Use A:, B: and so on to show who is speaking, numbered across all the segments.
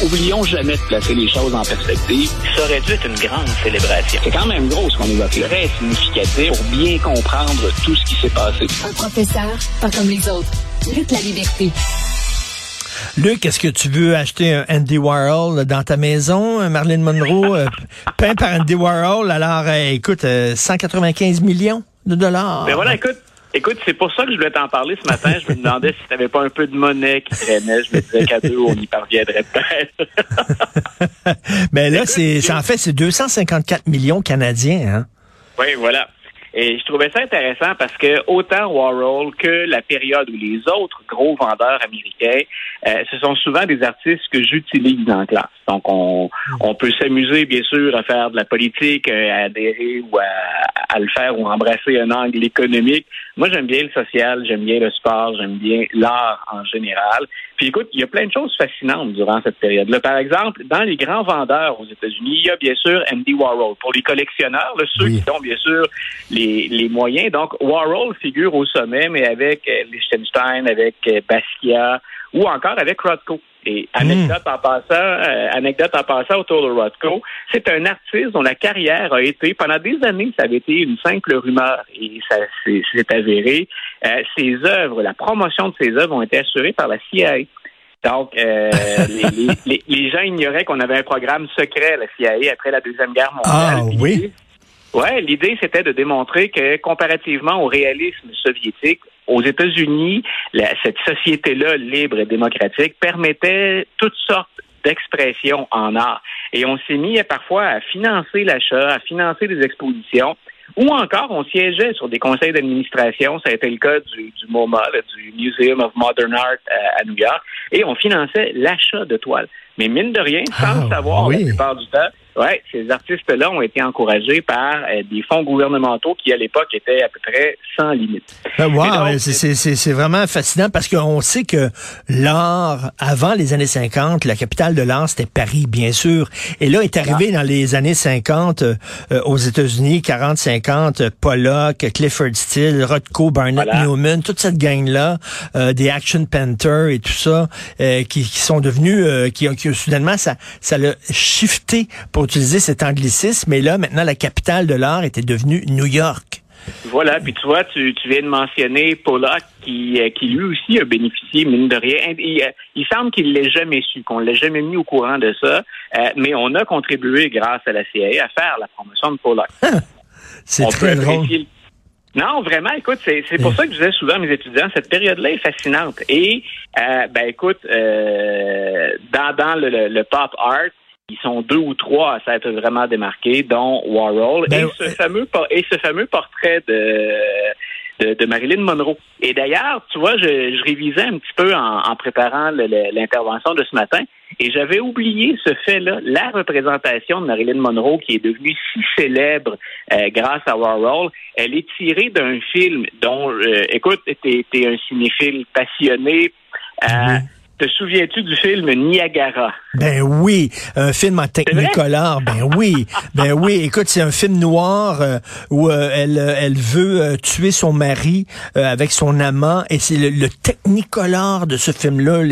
A: Oublions jamais de placer les choses en perspective.
B: Ça aurait dû être une grande célébration.
A: C'est quand même gros ce qu'on évoque là. Très significatif pour bien comprendre tout ce qui s'est passé.
C: Un professeur, pas comme les autres. Lutte la liberté.
D: Luc, est-ce que tu veux acheter un Andy Warhol dans ta maison, Marilyn Monroe, euh, peint par Andy Warhol? Alors, euh, écoute, 195 millions de dollars.
B: Ben voilà, écoute, Écoute, c'est pour ça que je voulais t'en parler ce matin. Je me demandais si tu n'avais pas un peu de monnaie qui traînait. Je me disais qu'à deux, on y parviendrait peut-être.
D: Mais là, c'est, en fait, c'est 254 millions canadiens, hein?
B: Oui, voilà. Et je trouvais ça intéressant parce que autant Warhol que la période où les autres gros vendeurs américains, euh, ce sont souvent des artistes que j'utilise en classe. Donc, on, on peut s'amuser, bien sûr, à faire de la politique, euh, à adhérer ou à, à le faire ou embrasser un angle économique. Moi, j'aime bien le social, j'aime bien le sport, j'aime bien l'art en général. Puis écoute, il y a plein de choses fascinantes durant cette période-là. Par exemple, dans les grands vendeurs aux États-Unis, il y a bien sûr Andy Warhol. Pour les collectionneurs, ceux qui ont bien sûr les, les moyens. Donc, Warhol figure au sommet, mais avec euh, Liechtenstein, avec euh, Basquiat ou encore avec Rothko. Et anecdote en passant, euh, anecdote en passant autour de Rothko, c'est un artiste dont la carrière a été pendant des années, ça avait été une simple rumeur et ça s'est avéré. Euh, ses œuvres, la promotion de ses œuvres ont été assurées par la CIA. Donc, euh, les, les, gens ignoraient qu'on avait un programme secret à la CIA après la Deuxième Guerre mondiale.
D: Ah oui.
B: Ouais, l'idée c'était de démontrer que comparativement au réalisme soviétique, aux États-Unis, cette société-là libre et démocratique permettait toutes sortes d'expressions en art. Et on s'est mis parfois à financer l'achat, à financer des expositions, ou encore on siégeait sur des conseils d'administration. Ça a été le cas du, du MoMA, du Museum of Modern Art à, New York, et on finançait l'achat de toiles. Mais mine de rien, sans le ah, savoir la plupart du temps, Ouais, ces artistes-là ont été encouragés par euh, des fonds gouvernementaux qui, à l'époque, étaient à peu près sans limite.
D: Ben, wow, c'est vraiment fascinant parce qu'on sait que l'art, avant les années 50, la capitale de l'art, c'était Paris, bien sûr. Et là, est arrivé dans les années 50 euh, aux États-Unis, 40-50, Pollock, Clifford Steele, Rothko, Barnett Newman, toute cette gang-là, euh, des Action Painters et tout ça, qui, qui, sont devenus, qui, qui soudainement, ça, ça l'a shifté pour utiliser cet anglicisme, mais là, maintenant, la capitale de l'art était devenue New York.
B: Voilà, puis tu vois, tu, viens de mentionner Pollock qui, euh, qui lui aussi a bénéficié, mine de rien. Il, euh, semble qu'il ne l'ait jamais su, qu'on ne l'ait jamais mis au courant de ça, euh, mais on a contribué grâce à la CIA à faire la promotion de Pollock.
D: c'est très drôle.
B: Non, vraiment, écoute, c'est, pour ça que je disais souvent à mes étudiants, cette période-là est fascinante. Et, ben écoute, dans, dans le, le, pop art, ils sont deux ou trois à s'être vraiment démarqués, dont Warhol ben, et, ce fameux, et ce fameux portrait de, de, Marilyn Monroe. Et d'ailleurs, tu vois, je, je, révisais un petit peu en, en préparant l'intervention de ce matin et j'avais oublié ce fait-là, la représentation de Marilyn Monroe qui est devenue si célèbre euh, grâce à Warhol. Elle est tirée d'un film dont, euh, écoute, t'es es un cinéphile passionné. Euh, te souviens-tu du film Niagara?
D: Ben oui, un film en technicolor. Ben oui, ben oui. Écoute, c'est un film noir euh, où euh, elle, elle veut euh, tuer son mari avec son amant et c'est le, technicolor de ce film-là.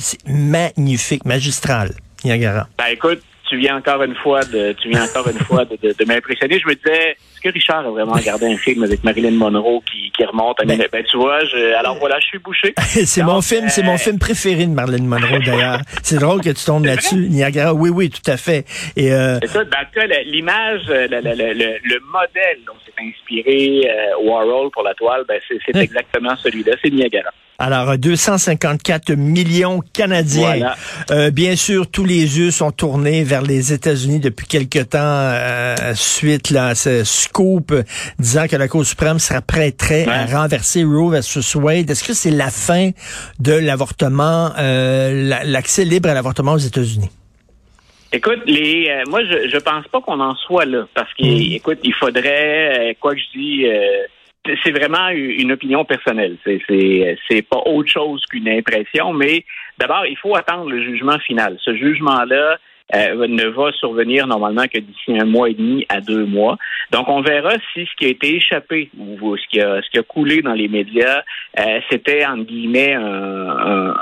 D: C'est magnifique, magistral. Niagara.
B: Ben écoute, tu viens encore une fois de, tu viens encore une fois de, de, m'impressionner. Je me disais, que Richard a vraiment regardé un film avec Marilyn Monroe qui, qui remonte à ben, ben tu vois, je, alors voilà, je suis bouché.
D: c'est mon film, c'est mon euh, film préféré de Marilyn Monroe d'ailleurs. c'est drôle que tu tombes là-dessus, Niagara. Oui, oui, tout à fait.
B: Et euh... ça, dans le cas, l'image, le, le, le, le, modèle dont s'est inspiré euh, Warhol pour la toile, ben c'est exactement celui-là, c'est Niagara.
D: Alors, 254 millions canadiens. Euh, bien sûr, tous les yeux sont tournés vers les États-Unis depuis quelque temps euh, suite là, à ce scoop disant que la Cour suprême sera prête à renverser Roe versus Wade. Est-ce que c'est la fin de l'avortement, euh, l'accès libre à l'avortement aux États-Unis?
B: Écoute, les, euh, moi, je, je pense pas qu'on en soit là, parce qu'écoute, mm. il faudrait, quoi que je dis, c'est vraiment une opinion personnelle. C'est c'est pas autre chose qu'une impression, mais d'abord il faut attendre le jugement final. Ce jugement-là euh, ne va survenir normalement que d'ici un mois et demi à deux mois. Donc on verra si ce qui a été échappé ou ce qui a ce qui a coulé dans les médias, euh, c'était en guillemets un, un,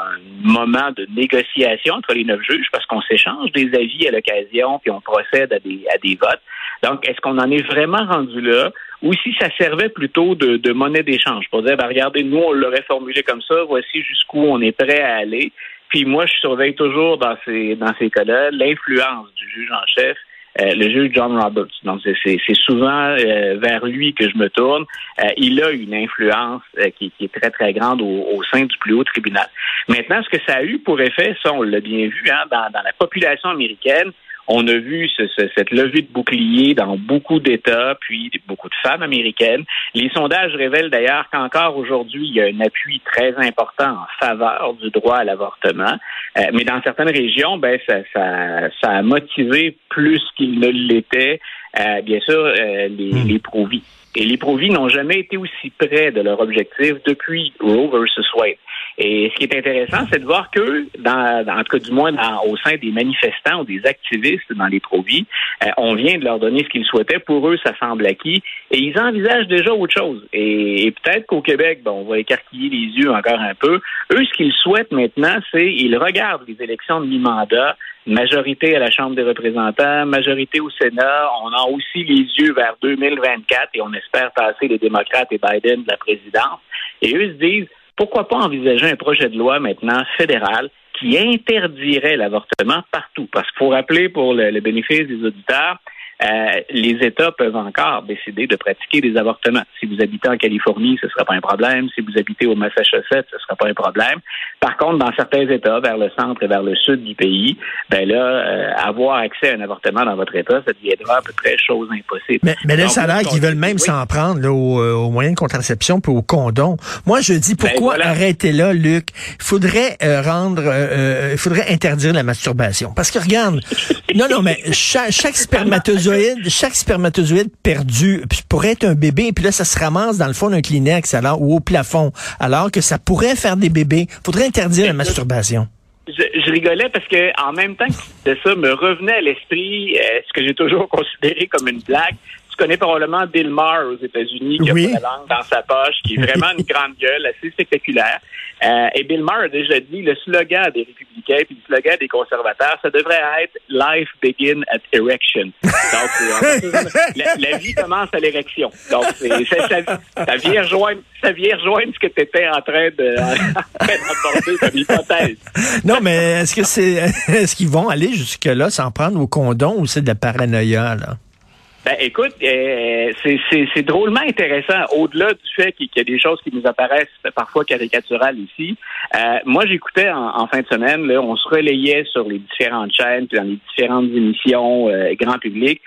B: moment de négociation entre les neuf juges parce qu'on s'échange des avis à l'occasion puis on procède à des, à des votes. Donc, est-ce qu'on en est vraiment rendu là ou si ça servait plutôt de, de monnaie d'échange? Pour dire, ben, regardez, nous, on l'aurait formulé comme ça, voici jusqu'où on est prêt à aller. Puis moi, je surveille toujours dans ces, dans ces cas-là l'influence du juge en chef euh, le juge John Roberts. Donc, c'est souvent euh, vers lui que je me tourne. Euh, il a une influence qui, est très, très grande au, sein du plus haut tribunal. Maintenant, ce que ça a eu pour effet, ça, on l'a bien vu, hein, dans, dans la population américaine, on a vu cette levée de bouclier dans beaucoup d'États, puis beaucoup de femmes américaines. Les sondages révèlent d'ailleurs qu'encore aujourd'hui, il y a un appui très important en faveur du droit à l'avortement. Euh, mais dans certaines régions, ben, ça, ça, a motivé plus qu'il ne l'était, euh, bien sûr, euh, les, hmm. les pro-vie. Et les pro-vie n'ont jamais été aussi près de leur objectif depuis Roe versus Wade. Et ce qui est intéressant, c'est de voir que, dans, en tout cas du moins au sein des manifestants ou des activistes dans les pro-vie, euh, on vient de leur donner ce qu'ils souhaitaient. Pour eux, ça semble acquis. Et ils envisagent déjà autre chose. Et, peut-être qu'au Québec, bon, on va écarquiller les yeux encore un peu. Eux, ce qu'ils souhaitent maintenant, c'est ils regardent les élections de mi-mandat majorité à la Chambre des représentants, majorité au Sénat. On a aussi les yeux vers 2024 et on espère passer les démocrates et Biden de la présidence. Et eux se disent, pourquoi pas envisager un projet de loi maintenant fédéral qui interdirait l'avortement partout? Parce qu'il faut rappeler pour le, bénéfice des auditeurs, euh, les États peuvent encore décider de pratiquer des avortements. Si vous habitez en Californie, ce ne sera pas un problème. Si vous habitez au Massachusetts, ce ne sera pas un problème. Par contre, dans certains États, vers le centre et vers le sud du pays, ben là, euh, avoir accès à un avortement dans votre État, ça deviendra à peu près chose impossible.
D: Mais, mais là, ça a qu'ils veulent même s'en prendre là, aux, euh, aux, moyens de contraception puis aux condoms. Moi, je dis, ben, pourquoi arrêter là, Luc? Il faudrait rendre, il faudrait interdire la masturbation. Parce que regarde, non, non, mais chaque, chaque spermatozoïde chaque spermatozoïde perdu pourrait être un bébé, puis là, ça se ramasse dans le fond d'un Kleenex alors, ou au plafond, alors que ça pourrait faire des bébés. faudrait interdire la masturbation.
B: Je, rigolais parce que en même temps que ça me revenait à l'esprit euh, ce que j'ai toujours considéré comme une blague. Tu connais probablement Bill Maher aux États-Unis qui a la langue dans sa poche, qui est vraiment une grande gueule, assez spectaculaire. Euh, et Bill Maher a déjà dit le slogan des républicains puis le slogan des conservateurs, ça devrait être Life begin at erection. Donc, euh, la, vie commence à l'érection. Donc, ça, vient rejoindre, ça vient rejoindre ce que tu étais en train de d'apporter comme hypothèse.
D: Non, mais est-ce que c'est est-ce qu'ils vont aller jusque là sans prendre au condom ou c'est de la paranoïa là?
B: Ben, écoute, euh, c'est drôlement intéressant. Au-delà du fait qu'il y a des choses qui nous apparaissent parfois caricaturales ici, euh, moi j'écoutais en, fin de semaine, là, on se relayait sur les différentes chaînes, dans les différentes émissions euh, grand public.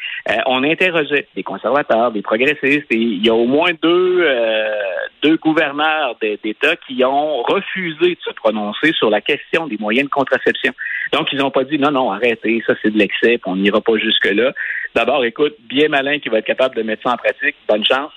B: on interrogeait des conservateurs, des progressistes, et il y a au moins deux, deux gouverneurs d'État qui ont refusé de se prononcer sur la question des moyens de contraception. Donc, ils n'ont pas dit non, non, arrêtez, ça c'est de l'excès, on n'ira pas jusque-là. D'abord, écoute, bien malin qui va être capable de mettre ça en pratique, bonne chance.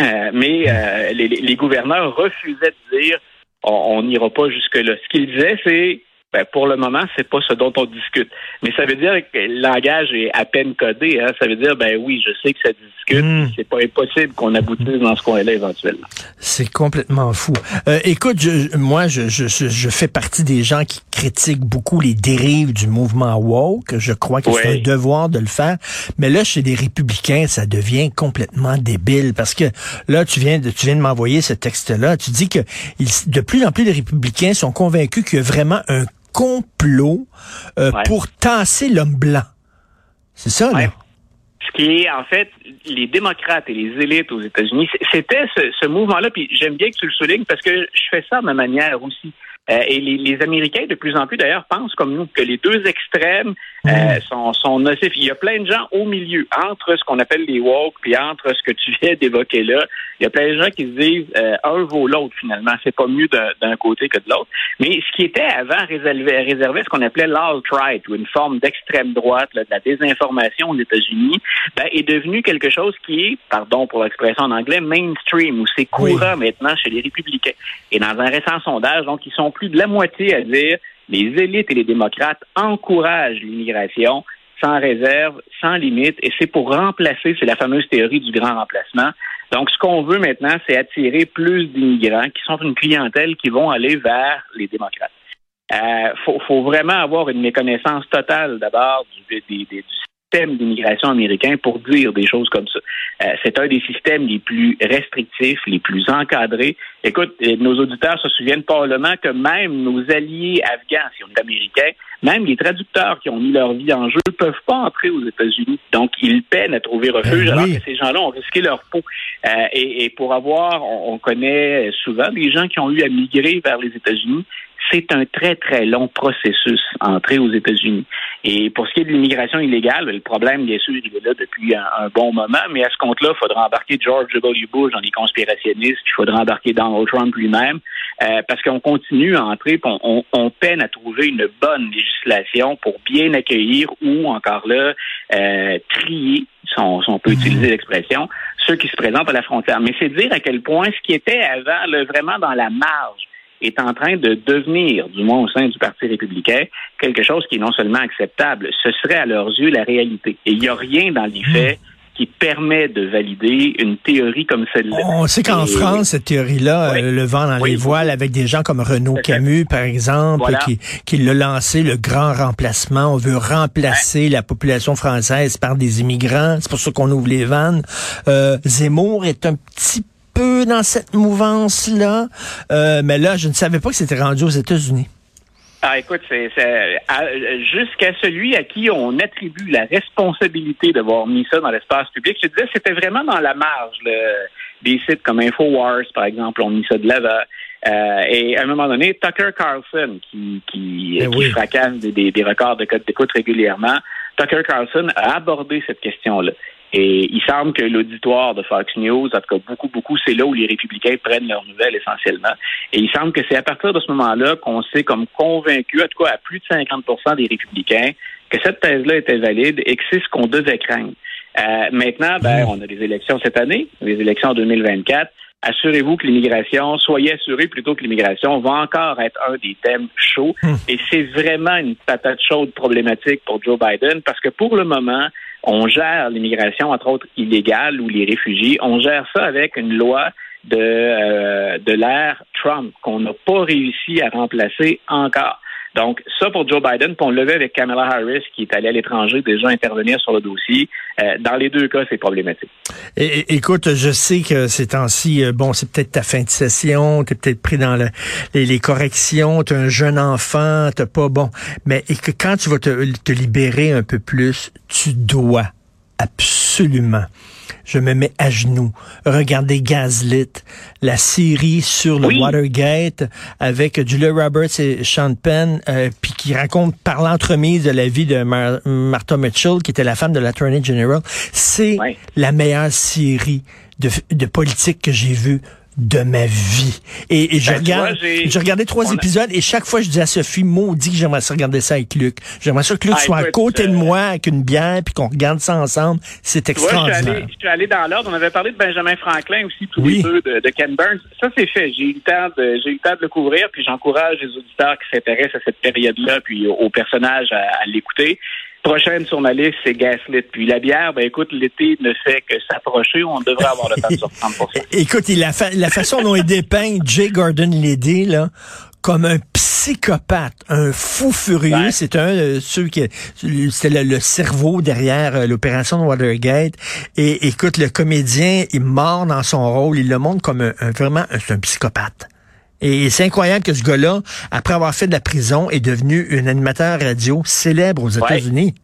B: Euh, mais euh, les, gouverneurs refusaient de dire on n'ira pas jusque-là. Ce qu'ils disaient, c'est ben, pour le moment, c'est pas ce dont on discute. Mais ça veut dire que le langage est à peine codé. Hein? Ça veut dire, ben oui, je sais que ça discute. Hmm. C'est pas impossible qu'on aboutisse dans ce coin-là éventuellement.
D: C'est complètement fou. Euh, écoute, je, moi, je, je, je, fais partie des gens qui critiquent beaucoup les dérives du mouvement woke. Je crois que c'est un devoir de le faire. Mais là, chez les républicains, ça devient complètement débile parce que là, tu viens de, tu viens de m'envoyer ce texte-là. Tu dis que de plus en plus les républicains sont convaincus qu'il y a vraiment un complot euh, pour tasser l'homme blanc. C'est ça, là?
B: Ce qui est, en fait, les démocrates et les élites aux États-Unis, c'était ce, ce mouvement-là, puis j'aime bien que tu le soulignes parce que je fais ça de ma manière aussi. Euh, et les, les, Américains, de plus en plus d'ailleurs, pensent comme nous que les deux extrêmes euh, sont, sont nocifs. Il y a plein de gens au milieu, entre ce qu'on appelle les woke, puis entre ce que tu viens d'évoquer là. Il y a plein de gens qui se disent euh, un vaut l'autre finalement. C'est pas mieux d'un côté que de l'autre. Mais ce qui était avant réservé, réservé ce qu'on appelait l'alt-right, ou une forme d'extrême droite, de la désinformation aux États-Unis, ben, est devenu quelque chose qui est, pardon pour l'expression en anglais, mainstream, ou c'est courant maintenant chez les républicains. Et dans un récent sondage, donc, ils sont plus de la moitié à dire les élites et les démocrates encouragent l'immigration sans réserve, sans limite, et c'est pour remplacer, c'est la fameuse théorie du grand remplacement. Donc, ce qu'on veut maintenant, c'est attirer plus d'immigrants qui sont une clientèle qui vont aller vers les démocrates. euh, faut, faut vraiment avoir une méconnaissance totale d'abord du, du, du système d'immigration américain pour dire des choses comme ça. Euh, c'est un des systèmes les plus restrictifs, les plus encadrés. Écoute, euh, nos auditeurs se souviennent probablement que même nos alliés afghans, si on est américain, même les traducteurs qui ont mis leur vie en jeu peuvent pas entrer aux États-Unis. Donc, ils peinent à trouver refuge
D: Ben
B: alors
D: oui.
B: que ces gens-là ont risqué leur peau. Euh, et, et pour avoir, on, on connaît souvent des gens qui ont eu à migrer vers les États-Unis. C'est un très, très long processus entrer aux États-Unis. Et pour ce qui est de l'immigration illégale, le problème, bien sûr, il est là depuis un, un bon moment, mais à ce compte-là, il faudra embarquer George W. Bush dans les conspirationnistes, il faudra embarquer Donald Trump lui-même, euh, parce qu'on continue à entrer, on, on, on peine à trouver une bonne législation pour bien accueillir ou, encore là, euh, trier, si on, si on peut utiliser l'expression, ceux qui se présentent à la frontière. Mais c'est dire à quel point ce qui était avant, là, vraiment dans la marge, est en train de devenir, du moins au sein du Parti républicain, quelque chose qui est non seulement acceptable, ce serait à leurs yeux la réalité. Et il n'y a rien dans les faits qui permet de valider une théorie comme celle-là.
D: On sait qu'en France, cette théorie-là,
B: Oui.
D: euh, le vent dans
B: Oui.
D: les voiles, avec des gens comme Renaud. Camus, par exemple,
B: Voilà.
D: qui, qui l'a lancé, le grand remplacement. On veut remplacer la population française par des immigrants. C'est pour ça qu'on ouvre les vannes. Euh, Zemmour est un petit peu dans cette mouvance-là. Euh, mais là, je ne savais pas que c'était rendu aux États-Unis.
B: Ah, écoute, c'est jusqu'à celui à qui on attribue la responsabilité d'avoir mis ça dans l'espace public. Je te disais, c'était vraiment dans la marge. le- des sites comme Infowars, par exemple, ont mis ça de l'avant. Euh, et à un moment donné, Tucker Carlson, qui, qui,
D: Ben
B: qui
D: oui.
B: fracasse des, des- des records de code d'écoute régulièrement, Tucker Carlson a abordé cette question-là. Et il semble que l'auditoire de Fox News, en tout cas beaucoup, beaucoup, c'est là où les républicains prennent leurs nouvelles essentiellement. Et il semble que c'est à partir de ce moment-là qu'on s'est comme convaincu, en tout cas à plus de 50 des républicains, que cette thèse-là était valide et que c'est ce qu'on devait craindre. Euh, maintenant, ben, on a des élections cette année, les élections en 2024. Assurez-vous que l'immigration, soyez assurés plutôt que l'immigration va encore être un des thèmes chauds. Et c'est vraiment une patate chaude problématique pour Joe Biden parce que pour le moment, on gère l'immigration, entre autres illégale ou les réfugiés, on gère ça avec une loi de, euh, de l'ère Trump qu'on n'a pas réussi à remplacer encore. Donc, ça pour Joe Biden, puis on le avec Kamala Harris, qui est allée à l'étranger déjà intervenir sur le dossier. Euh, dans les deux cas, c'est problématique.
D: Écoute, je sais que ces temps-ci, euh, bon, c'est peut-être ta fin de session, t'es peut-être pris dans le- les, les corrections, t'as un jeune enfant, t'as pas bon, mais que quand tu vas te libérer un peu plus, tu dois absolument. Je me mets à genoux. Regarder Gaslit, la série sur le
B: Oui.
D: Watergate avec Julia Roberts et Sean Penn, euh, puis qui raconte par l'entremise de la vie de Mar- Martha Mitchell, qui était la femme de l'Attorney General. C'est la meilleure série de, de politique que j'ai vue de ma vie. Et, et je
B: Ben,
D: regarde,
B: j'ai-
D: regardé trois
B: a-
D: épisodes et chaque fois je dis à Sophie, maudit que j'aimerais ça regarder ça avec Luc. J'aimerais ça que Luc
B: Ah,
D: soit à côté de
B: euh,
D: moi avec une bière puis qu'on regarde ça ensemble. C'est
B: Tu vois, je suis,
D: extraordinaire.
B: allé, je suis allé dans l'ordre. On avait parlé de Benjamin Franklin aussi, tous
D: Oui.
B: les deux, de, de Ken Burns. Ça, c'est fait. J'ai eu le temps de, j'ai eu le temps de le couvrir, puis j'encourage les auditeurs qui s'intéressent à cette période-là, puis au personnage à, à l'écouter. Prochaine sur ma liste, c'est Gaslit. Puis la bière, ben écoute, l'été ne fait que s'approcher. On devrait avoir le temps de se reprendre pour ça.
D: Écoute, la, fa- la façon dont il dépeint Jay Gordon Liddy, là, comme un psychopathe, un fou furieux,
B: Ouais.
D: c'est un de ceux qui, c'était le, le cerveau derrière euh, l'opération de Watergate. Et écoute, le comédien, il mord dans son rôle, il le montre comme un, un- vraiment, un- c'est un psychopathe. Et c'est incroyable que ce gars-là, après avoir fait de la prison, est devenu un animateur radio célèbre aux États-Unis.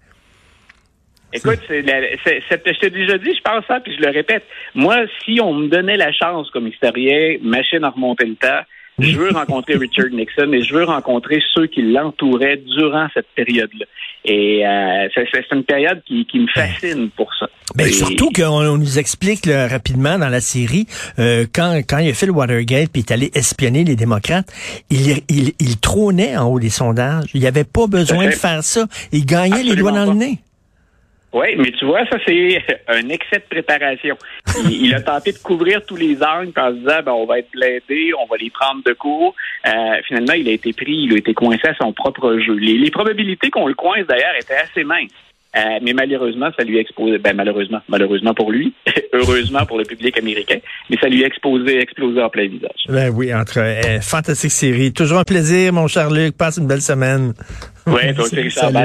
B: Écoute, c'est je t'ai déjà dit, je pense ça, puis je le répète. Moi, si on me donnait la chance comme historien, machine à remonter le temps, je veux rencontrer Richard Nixon et je veux rencontrer ceux qui l'entouraient durant cette période-là. Et euh, c'est une période qui, qui me fascine pour ça.
D: Ben,
B: Et-
D: surtout qu'on on nous explique là, rapidement dans la série, euh, quand, quand il a fait le Watergate puis il est allé espionner les démocrates, il, il, il trônait en haut des sondages. Il n'y avait pas besoin de faire ça. Il gagnait les doigts dans le nez.
B: Oui, mais tu vois, ça, c'est un excès de préparation. Il, il a tenté de couvrir tous les angles en se disant, ben, on va être blindé, on va les prendre de court. Euh, finalement, il a été pris, il a été coincé à son propre jeu. Les, les probabilités qu'on le coince, d'ailleurs, étaient assez minces. Euh, mais malheureusement, ça lui a exposé, ben malheureusement, malheureusement pour lui, heureusement pour le public américain, mais ça lui a exposé, explosé en plein visage.
D: Ben oui, entre euh, fantastique série. Toujours un plaisir, mon cher Luc. Passe une belle semaine.
B: Oui, toi aussi, Richard.